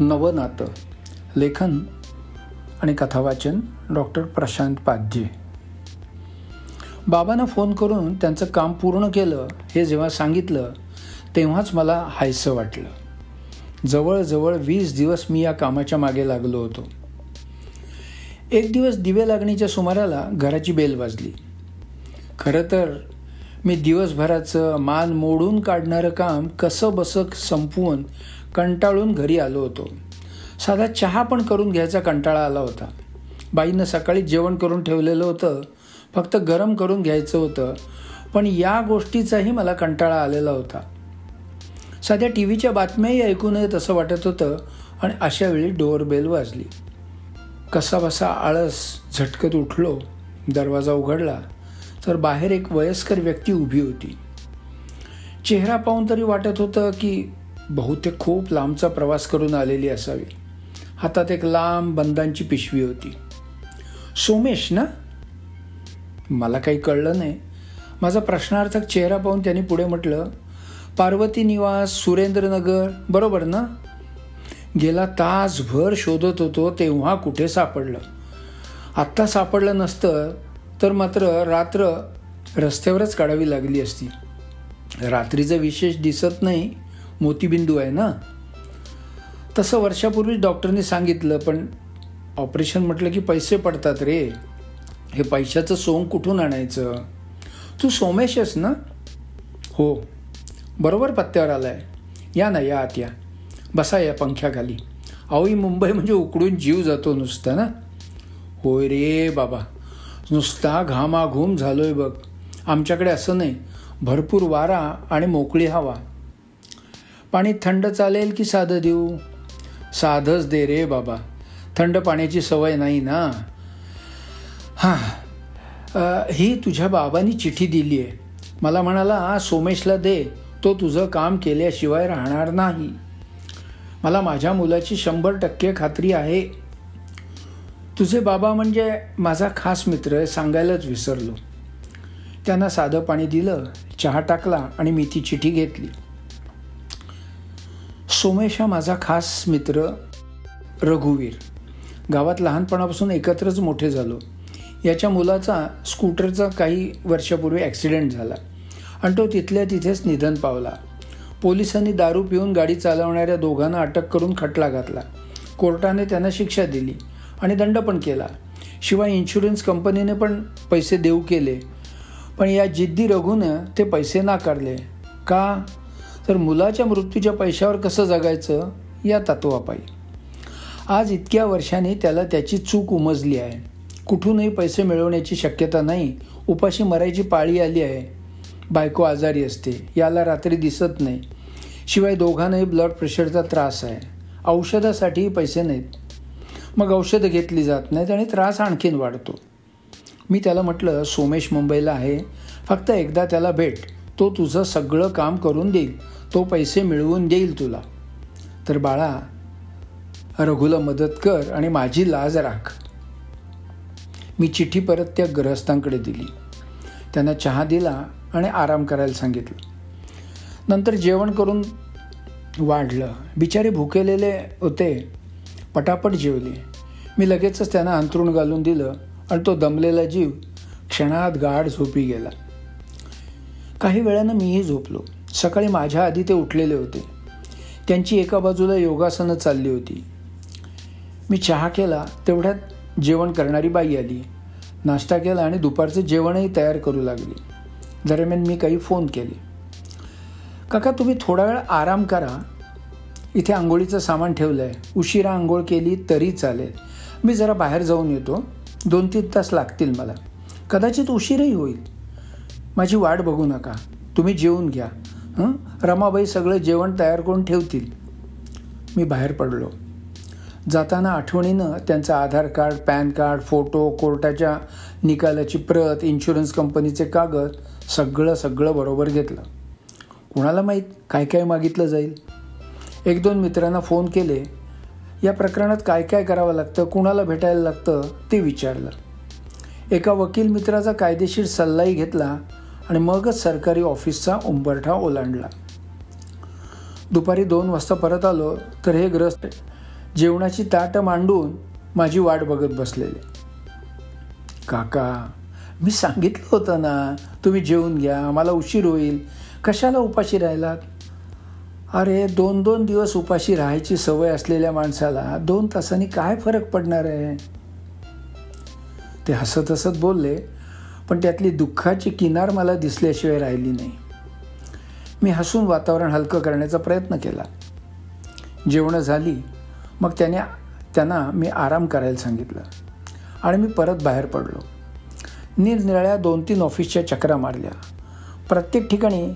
नवं नातं लेखन आणि कथावाचन डॉक्टर प्रशांत पाध्ये बाबांना फोन करून त्यांचं काम पूर्ण केलं हे जेव्हा सांगितलं तेव्हाच मला हायसं वाटलं. जवळजवळ वीस दिवस मी या कामाच्या मागे लागलो होतो. एक दिवस दिवे लागणीच्या सुमाराला घराची बेल वाजली. खरं तर मी दिवसभराचं मान मोडून काढणारं काम कसं बसं संपवून कंटाळून घरी आलो होतो. साधा चहा पण करून घ्यायचा कंटाळा आला होता. बाईनं सकाळी जेवण करून ठेवलेलं होतं. फक्त गरम करून घ्यायचं होतं. पण या गोष्टीचाही मला कंटाळा आलेला होता. साध्या टी व्हीच्या बातम्याही ऐकू नयेत असं वाटत होतं आणि अशावेळी डोअरबेल वाजली. कसा बसा आळस झटकत उठलो. दरवाजा उघडला. तर बाहेर एक वयस्कर व्यक्ती उभी होती. चेहरा पाहून तरी वाटत होतं की बहुतेक खूप लांबचा प्रवास करून आलेली असावी. हातात एक लांब बंदांची पिशवी होती. सोमेश ना? मला काही कळलं नाही. माझा प्रश्नार्थक चेहरा पाहून त्यांनी पुढे म्हटलं पार्वती निवास सुरेंद्रनगर बरोबर ना? गेला तासभर शोधत होतो तेव्हा कुठे सापडलं. आत्ता सापडलं नसतं तर मात्र रात्र रस्त्यावरच काढावी लागली असती. रात्रीचं विशेष दिसत नाही मोतीबिंदू आहे ना? तसं वर्षापूर्वी डॉक्टरने सांगितलं पण ऑपरेशन म्हटलं की पैसे पडतात रे. हे पैशाचं सोंग कुठून आणायचं? तू सोमेशस ना? हो. बरोबर पत्त्यावर आलाय. या ना या आत या. बसा या पंख्याखाली आवई मुंबई म्हणजे उकडून जीव जातो नुसता ना? होय रे बाबा. नुसता घामाघूम झालोय बघ. आमच्याकडे असं नाही. भरपूर वारा आणि मोकळी हवा. पाणी थंड चालेल की साधं देऊ? साधंच दे रे बाबा. थंड पाण्याची सवय नाही ना? हां. ही तुझ्या बाबांनी चिठी दिली आहे. मला म्हणाला सोमेशला दे. तो तुझं काम केल्याशिवाय राहणार नाही. मला माझ्या मुलाची शंभर टक्के खात्री आहे. तुझे बाबा म्हणजे माझा खास मित्र आहे सांगायलाच विसरलो. त्यांना साधं पाणी दिलं चहा टाकला आणि मी ती चिठी घेतली. सोमेश हा माझा खास मित्र रघुवीर. गावात लहानपणापासून एकत्रच मोठे झालो. याच्या मुलाचा स्कूटरचा काही वर्षापूर्वी ॲक्सिडेंट झाला आणि तो तिथल्या तिथेच निधन पावला. पोलिसांनी दारू पिऊन गाडी चालवणाऱ्या दोघांना अटक करून खटला घातला. कोर्टाने त्यांना शिक्षा दिली आणि दंड पण केला. शिवाय इन्शुरन्स कंपनीने पण पैसे देऊ केले. पण या जिद्दी रघूनं ते पैसे नाकारले. का? तर मुलाच्या मृत्यूच्या पैशावर कसं जगायचं या तत्वापायी. आज इतक्या वर्षांनी त्याला त्याची चूक उमजली आहे. कुठूनही पैसे मिळवण्याची शक्यता नाही. उपाशी मरायची पाळी आली आहे. बायको आजारी असते. याला रात्री दिसत नाही. शिवाय दोघांनाही ब्लड प्रेशरचा त्रास आहे. औषधासाठीही पैसे नाहीत. मग औषधं घेतली जात नाहीत आणि त्रास आणखीन वाढतो. मी त्याला म्हटलं सोमेश मुंबईला आहे. फक्त एकदा त्याला भेट. तो तुझं सगळं काम करून देईल. तो पैसे मिळवून देईल तुला. तर बाळा रघुला मदत कर आणि माझी लाज राख. मी चिठ्ठी परत त्या ग्रहस्थांकडे दिली. त्यांना चहा दिला आणि आराम करायला सांगितलं. नंतर जेवण करून वाढलं. बिचारे भुकेलेले होते. पटापट जेवले. मी लगेचच त्यांना अंथरूण घालून दिलं आणि तो दमलेला जीव क्षणात गाढ झोपी गेला. काही वेळानं मीही झोपलो. सकाळी माझ्या आधी ते उठलेले होते. त्यांची एका बाजूला योगासनं चालली होती. मी चहा केला तेवढ्यात जेवण करणारी बाई आली. नाश्ता केला आणि दुपारचं जेवणही तयार करू लागली. दरम्यान मी काही फोन केले. काका तुम्ही थोडा वेळ आराम करा. इथे आंघोळीचं सामान ठेवलं आहे उशिरा आंघोळ केली तरी चालेल. मी जरा बाहेर जाऊन येतो. दोन तीन तास लागतील मला. कदाचित उशीरही होईल. माझी वाट बघू नका. तुम्ही जेवून घ्या. हं? रमाबाई सगळं जेवण तयार करून ठेवतील. मी बाहेर पडलो. जाताना आठवणीनं त्यांचं Aadhaar card PAN card photo कोर्टाच्या निकालाची प्रत इन्शुरन्स कंपनीचे कागद सगळं सगळं बरोबर घेतलं. कुणाला माहीत काय काय मागितलं जाईल? एक दोन मित्रांना फोन केले. या प्रकरणात काय काय करावं लागतं कुणाला भेटायला लागतं ते विचारलं. एका वकील मित्राचा कायदेशीर सल्लाही घेतला. आणि मगच सरकारी ऑफिसचा उंबरठा ओलांडला. दुपारी दोन वाजता परत आलो तर हे ग्रस्त जेवणाची ताटं मांडून माझी वाट बघत बसलेले. काका मी सांगितलं होतं ना तुम्ही जेवून घ्या मला उशीर होईल. कशाला उपाशी राहिलात? अरे दोन दोन दिवस उपाशी राहायची सवय असलेल्या माणसाला दोन तासांनी काय फरक पडणार आहे? ते हसत हसत बोलले पण त्यातली दुःखाची किनार मला दिसल्याशिवाय राहिली नाही. मी हसून वातावरण हलकं करण्याचा प्रयत्न केला. जेवणं झाली मग त्याने त्यांना मी आराम करायला सांगितलं. आणि मी परत बाहेर पडलो. निरनिराळ्या दोन तीन ऑफिसच्या चक्रा मारल्या. प्रत्येक ठिकाणी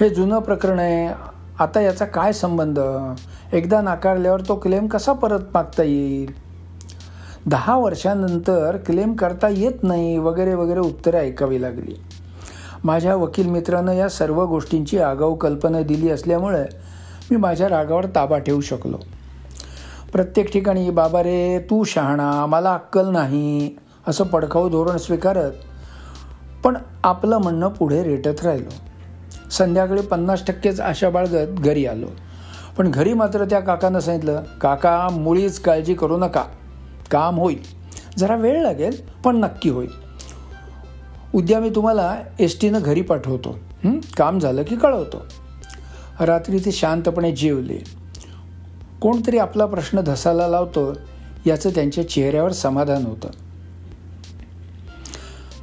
हे जुनं प्रकरण आहे आता याचा काय संबंध? एकदा नाकारल्यावर तो क्लेम कसा परत मागता येईल? दहा वर्षानंतर क्लेम करता येत नाही वगैरे वगैरे उत्तरं ऐकावी लागली. माझ्या वकील मित्रानं या सर्व गोष्टींची आगाऊ कल्पना दिली असल्यामुळे मी माझ्या रागावर ताबा ठेवू शकलो. प्रत्येक ठिकाणी बाबा रे तू शहाणा मला अक्कल नाही असं पडखाऊ धोरण स्वीकारत पण आपलं म्हणणं पुढे रेटत राहिलो. संध्याकाळी पन्नास टक्केच आशा बाळगत घरी आलो. पण घरी मात्र त्या काकानं सांगितलं काका मुळीच काळजी करू नका. काम होईल. जरा वेळ लागेल पण नक्की होईल. उद्या मी तुम्हाला एस टीनं घरी पाठवतो. काम झालं की कळवतो. रात्री ते शांतपणे जेवले. कोणतरी आपला प्रश्न धसायला लावतो याचं त्यांच्या चेहऱ्यावर समाधान होतं.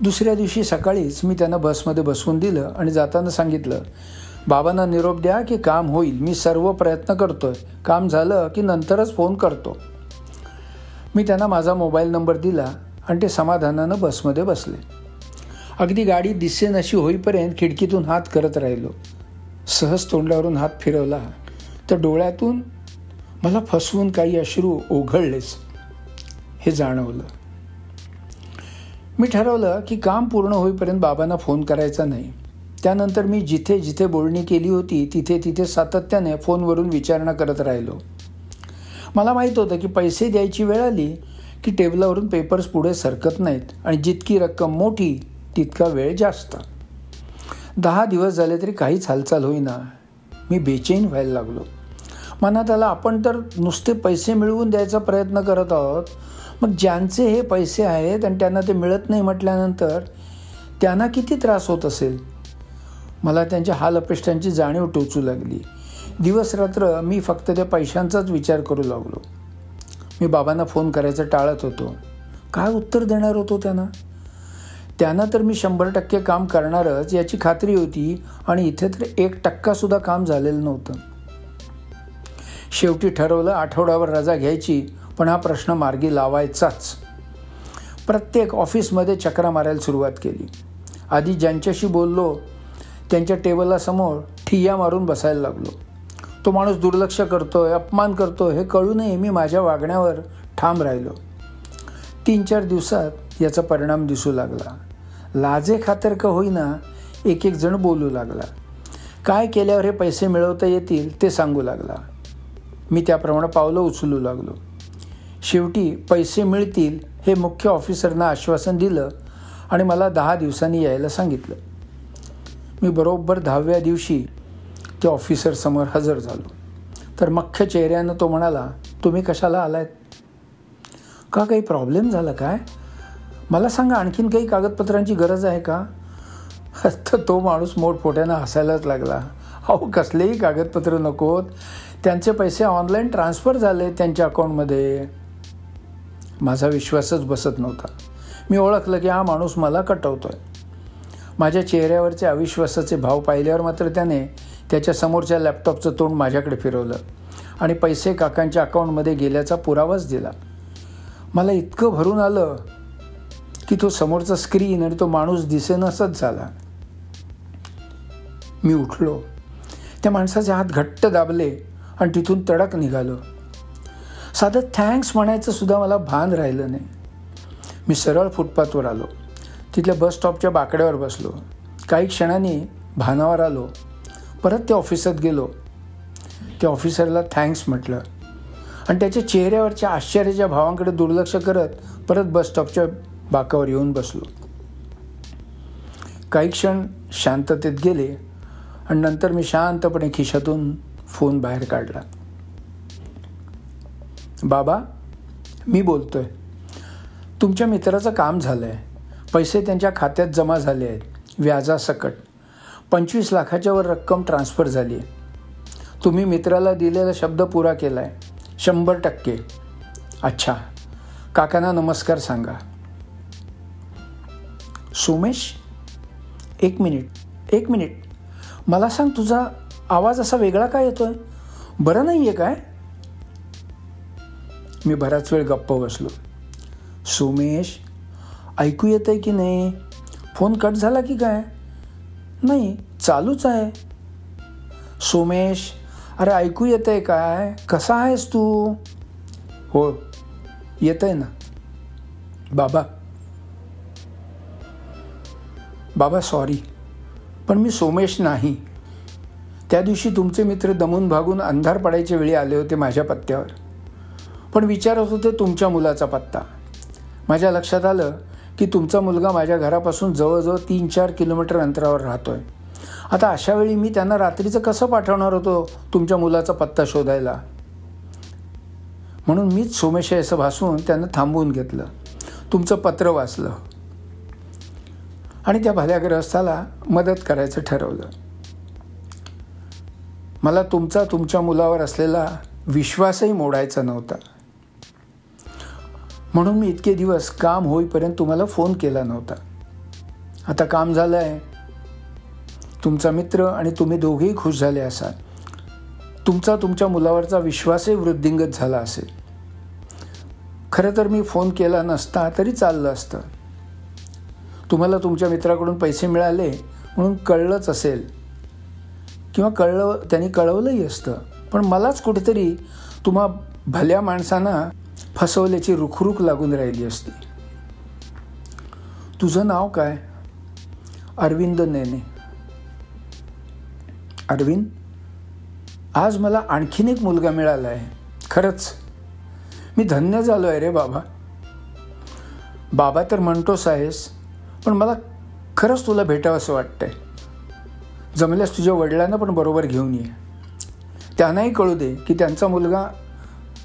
दुसऱ्या दिवशी सकाळीच मी त्यांना बसमध्ये बसवून दिलं आणि जाताना सांगितलं बाबांना निरोप द्या की काम होईल. मी सर्व प्रयत्न करतोय. काम झालं की नंतरच फोन करतो. मी त्यांना माझा मोबाईल नंबर दिला आणि ते समाधानानं बसमध्ये बसले. अगदी गाडी दिसेनशी होईपर्यंत खिडकीतून हात करत राहिलो. सहज तोंडावरून हात फिरवला. तर डोळ्यातून मला फसवून काही अश्रू ओघळलेच हे जाणवलं. मी ठरवलं की काम पूर्ण होईपर्यंत बाबांना फोन करायचा नाही. त्यानंतर मी जिथे जिथे बोलणी केली होती तिथे तिथे सातत्याने फोनवरून विचारणा करत राहिलो. मला माहीत होतं की पैसे द्यायची वेळ आली की टेबलावरून पेपर्स पुढे सरकत नाहीत आणि जितकी रक्कम मोठी तितका वेळ जास्त. दहा दिवस झाले तरी काहीच हालचाल होईना. मी बेचैन व्हायला लागलो. मनात आला आपण तर नुसते पैसे मिळवून द्यायचा प्रयत्न करत आहोत. मग ज्यांचे हे पैसे आहेत आणि त्यांना ते मिळत नाही म्हटल्यानंतर त्यांना किती त्रास होत असेल? मला त्यांच्या हाल अपेष्टांची जाणीव टोचू लागली. दिवस रात्र मी फक्त त्या पैशांचाच विचार करू लागलो. मी बाबांना फोन करायचं टाळत होतो. काय उत्तर देणार होतो त्यांना? त्यांना तर मी शंभर टक्के काम करणारच याची खात्री होती आणि इथे तर एक टक्कासुद्धा काम झालेलं नव्हतं. शेवटी ठरवलं आठवड्यावर रजा घ्यायची पण हा प्रश्न मार्गी लावायचाच. प्रत्येक ऑफिसमध्ये चक्रा मारायला सुरुवात केली. आधी ज्यांच्याशी बोललो त्यांच्या टेबला समोर ठिय्या मारून बसायला लागलो. तो माणूस दुर्लक्ष करतोय अपमान करतो हे कळू नये मी माझ्या वागण्यावर ठाम राहिलो. तीन चार दिवसात याचा परिणाम दिसू लागला. लाजे खातर का होईना एक एक जण बोलू लागला. काय केल्यावर हे पैसे मिळवता येतील ते सांगू लागला. मी त्याप्रमाणे पावलं उचलू लागलो. शेवटी पैसे मिळतील हे मुख्य ऑफिसरना आश्वासन दिलं आणि मला दहा दिवसांनी यायला सांगितलं. मी बरोबर दहाव्या दिवशी त्या ऑफिसरसमोर हजर झालो. तर मख्य चेहऱ्यानं तो म्हणाला तुम्ही कशाला आलायत? का काही प्रॉब्लेम झाला काय? मला सांगा आणखीन काही कागदपत्रांची गरज आहे का? तर तो माणूस मोठमोठ्यानं हसायलाच लागला. अहो कसलेही कागदपत्र नकोत. त्यांचे पैसे ऑनलाईन ट्रान्सफर झाले त्यांच्या अकाउंटमध्ये माझा विश्वासच बसत नव्हता. मी ओळखलं की हा माणूस मला कटवतो आहे माझ्या चेहऱ्यावरचे अविश्वासाचे भाव पाहिल्यावर मात्र त्याने त्याच्या समोरच्या लॅपटॉपचं तोंड माझ्याकडे फिरवलं आणि पैसे काकांच्या अकाउंटमध्ये गेल्याचा पुरावाच दिला. मला इतकं भरून आलं की तो समोरचा स्क्रीन आणि तो माणूस दिसेनसच झाला. मी उठलो. त्या माणसाचे हात घट्ट दाबले आणि तिथून तडक निघालो. साधं थँक्स म्हणायचं सुद्धा मला भान राहिलं नाही. मी सरळ फुटपाथवर आलो. तिथल्या बस स्टॉपच्या बाकड्यावर बसलो. काही क्षणांनी भानावर आलो. परत त्या ऑफिसात गेलो. त्या ऑफिसरला थँक्स म्हटलं. आणि त्याच्या चेहऱ्यावरच्या आश्चर्याच्या भावांकडे दुर्लक्ष करत परत बस स्टॉपच्या बाकावर येऊन बसलो. काही क्षण शांततेत गेले आणि नंतर मी शांतपणे खिशातून फोन बाहेर काढला. बाबा मी बोलतोय. तुमच्या मित्राचं काम झालं आहे पैसे त्यांच्या खात्यात जमा झाले आहेत. व्याजासकट. पंचवीस लाखाच्या वर रक्कम ट्रान्स्फर झाली आहे. तुम्ही मित्राला दिलेला शब्द पुरा केला आहे शंभर टक्के. अच्छा. काकांना नमस्कार सांगा. सोमेश एक मिनिट एक मिनिट. मला सांग तुझा आवाज असा वेगळा काय येतोय? बरं नाही आहे काय? मी बराच वेळ गप्प बसलो. सोमेश ऐकू येतं आहे की नाही? फोन कट झाला की काय? नाही चालूच आहे. सोमेश अरे ऐकू येत आहे काय? कसा आहेस तू? हो येत आहे ना. बाबा. बाबा सॉरी पण मी सोमेश नाही. त्या दिवशी तुमचे मित्र दमून भागून अंधार पडायच्या वेळी आले होते माझ्या पत्त्यावर. पण विचारत होते तुमच्या मुलाचा पत्ता. माझ्या लक्षात आलं की तुमचा मुलगा माझ्या घरापासून जवळजवळ तीन चार किलोमीटर अंतरावर राहतोय. आता अशा वेळी मी त्यांना रात्रीचं कसं पाठवणार होतो तुमच्या मुलाचा पत्ता शोधायला? म्हणून मीच सोमेश असं भासून त्यांना थांबवून घेतलं. तुमचं पत्र वाचलं. आणि त्या भाल्या ग्रहस्थाला मदत करायचं ठरवलं. मला तुमचा तुमच्या मुलावर असलेला विश्वासही मोडायचा नव्हता. म्हणून मी इतके दिवस काम होईपर्यंत तुम्हाला फोन केला नव्हता. आता काम झालं आहे तुमचा मित्र आणि तुम्ही दोघेही खुश झाले असाल. तुमचा तुमच्या मुलावरचा विश्वासही वृद्धिंगत झाला असेल. खरं तर मी फोन केला नसता तरी चाललं असतं. तुम्हाला तुमच्या मित्राकडून पैसे मिळाले म्हणून कळलंच असेल. किंवा कळलं त्यांनी कळवलंही असतं. पण मलाच कुठेतरी तुम्हा भल्या माणसांना फसवल्याची रुखरुख लागून राहिली असती. तुझं नाव काय? अरविंद नेने. अरविंद आज मला आणखीन एक मुलगा मिळाला आहे. खरंच मी धन्य झालो आहे रे बाबा. बाबा तर म्हणतोस आहेस पण मला खरंच तुला भेटावं असं वाटतंय. जमल्यास तुझ्या वडिलांना पण बरोबर घेऊन ये. त्यांनाही कळू दे की त्यांचा मुलगा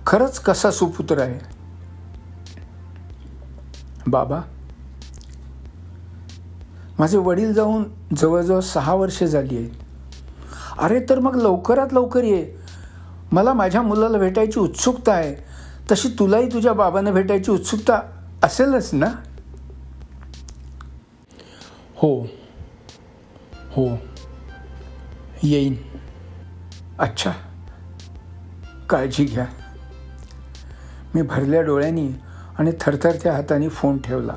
खरंच कसा सुपुत्र आहे? बाबा माझे वडील जाऊन जवळजवळ सहा वर्षे झाली आहेत. अरे तर मग लवकरात लवकर ये. मला माझ्या मुलाला भेटायची उत्सुकता आहे. तशी तुलाही तुझ्या बाबांना भेटायची उत्सुकता असेलच ना? हो हो येईन. अच्छा काळजी घ्या. मी भरल्या डोळ्यांनी आणि थरथरत्या हाताने फोन ठेवला.